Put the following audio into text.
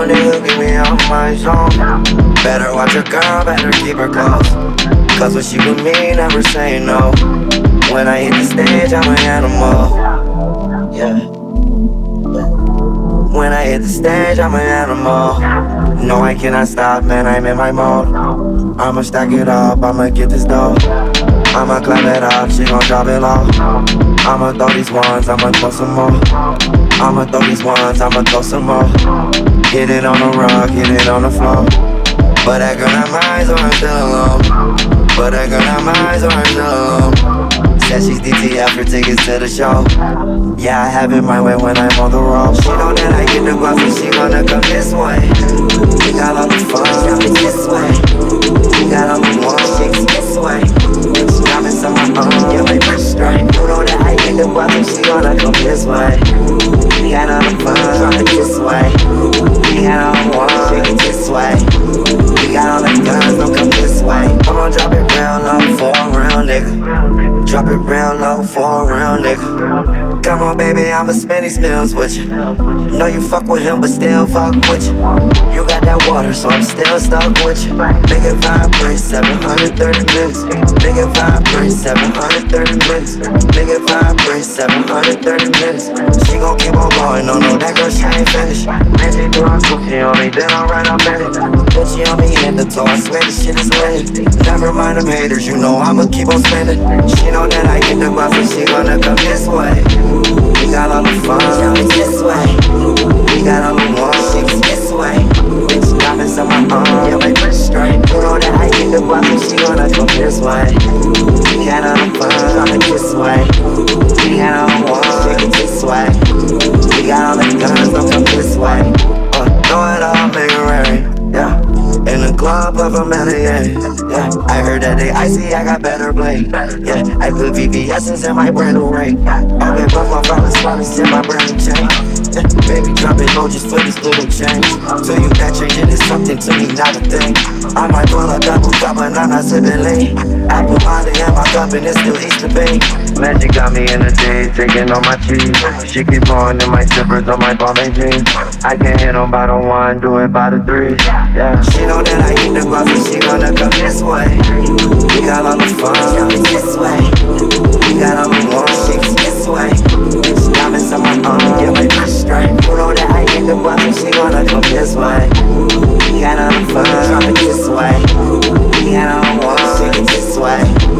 on, nigga, get me off my zone. Better watch your girl, better keep her close. Cause when she with me, never say no. When I hit the stage, I'm an animal. Yeah. When I hit the stage, I'm an animal. No, I cannot stop, man, I'm in my mode. I'ma stack it up, I'ma get this dough. I'ma clap it up, she gon' drop it low. I'ma throw these ones, I'ma throw some more. I'ma throw these ones, I'ma throw some more. Hit it on the rug, hit it on the floor. But that girl not mine, so I'm still alone. But that girl not mine, so I'm still alone. Said she's DTF for tickets to the show. Yeah, I have it my way when I'm on the road. She know that I get the guap, so she gonna come this way. We got all the fun, this way. We got Drop it real low for a real nigga. Come on, baby, I'ma spend these meals with you. Know you fuck with him, but still fuck with you. You got that water, so I'm still stuck with you. Make it vibrate, 730 minutes. Make it vibrate, 730 minutes. Make it vibrate, 730 minutes. She gon' keep on going, no, no, that girl, she ain't finished. Man, she doing cookie on me, then I'm right up in it. Then she on me in the toe, I swear this shit is lit. Never mind them haters, you know I'ma keep on spending. She know that I get the guap, she gonna come this way. We got all the fun, the of a million, yeah. I heard that they icy, I got better blade, yeah. I put VVS's in my brand new ring. Okay, but my father's promise in my brand new chain. Yeah. Baby, drop it low just for this little change. To you, changing is something to me, not a thing. I might pull a double cup, but I'm not sipping lean. Apple Molly in my cup, and it's still Easter bean. Magic got me in the day, taking all my cheese. She keep blowing in my zippers on my and jeans. I can't hit on by the one, do it by the three. Yeah. She know that I eat the so she gonna come this way. We got all the fun, Guap, so she gonna come this way. We got all the fun, coming this way. We got all the ones, chicks this way.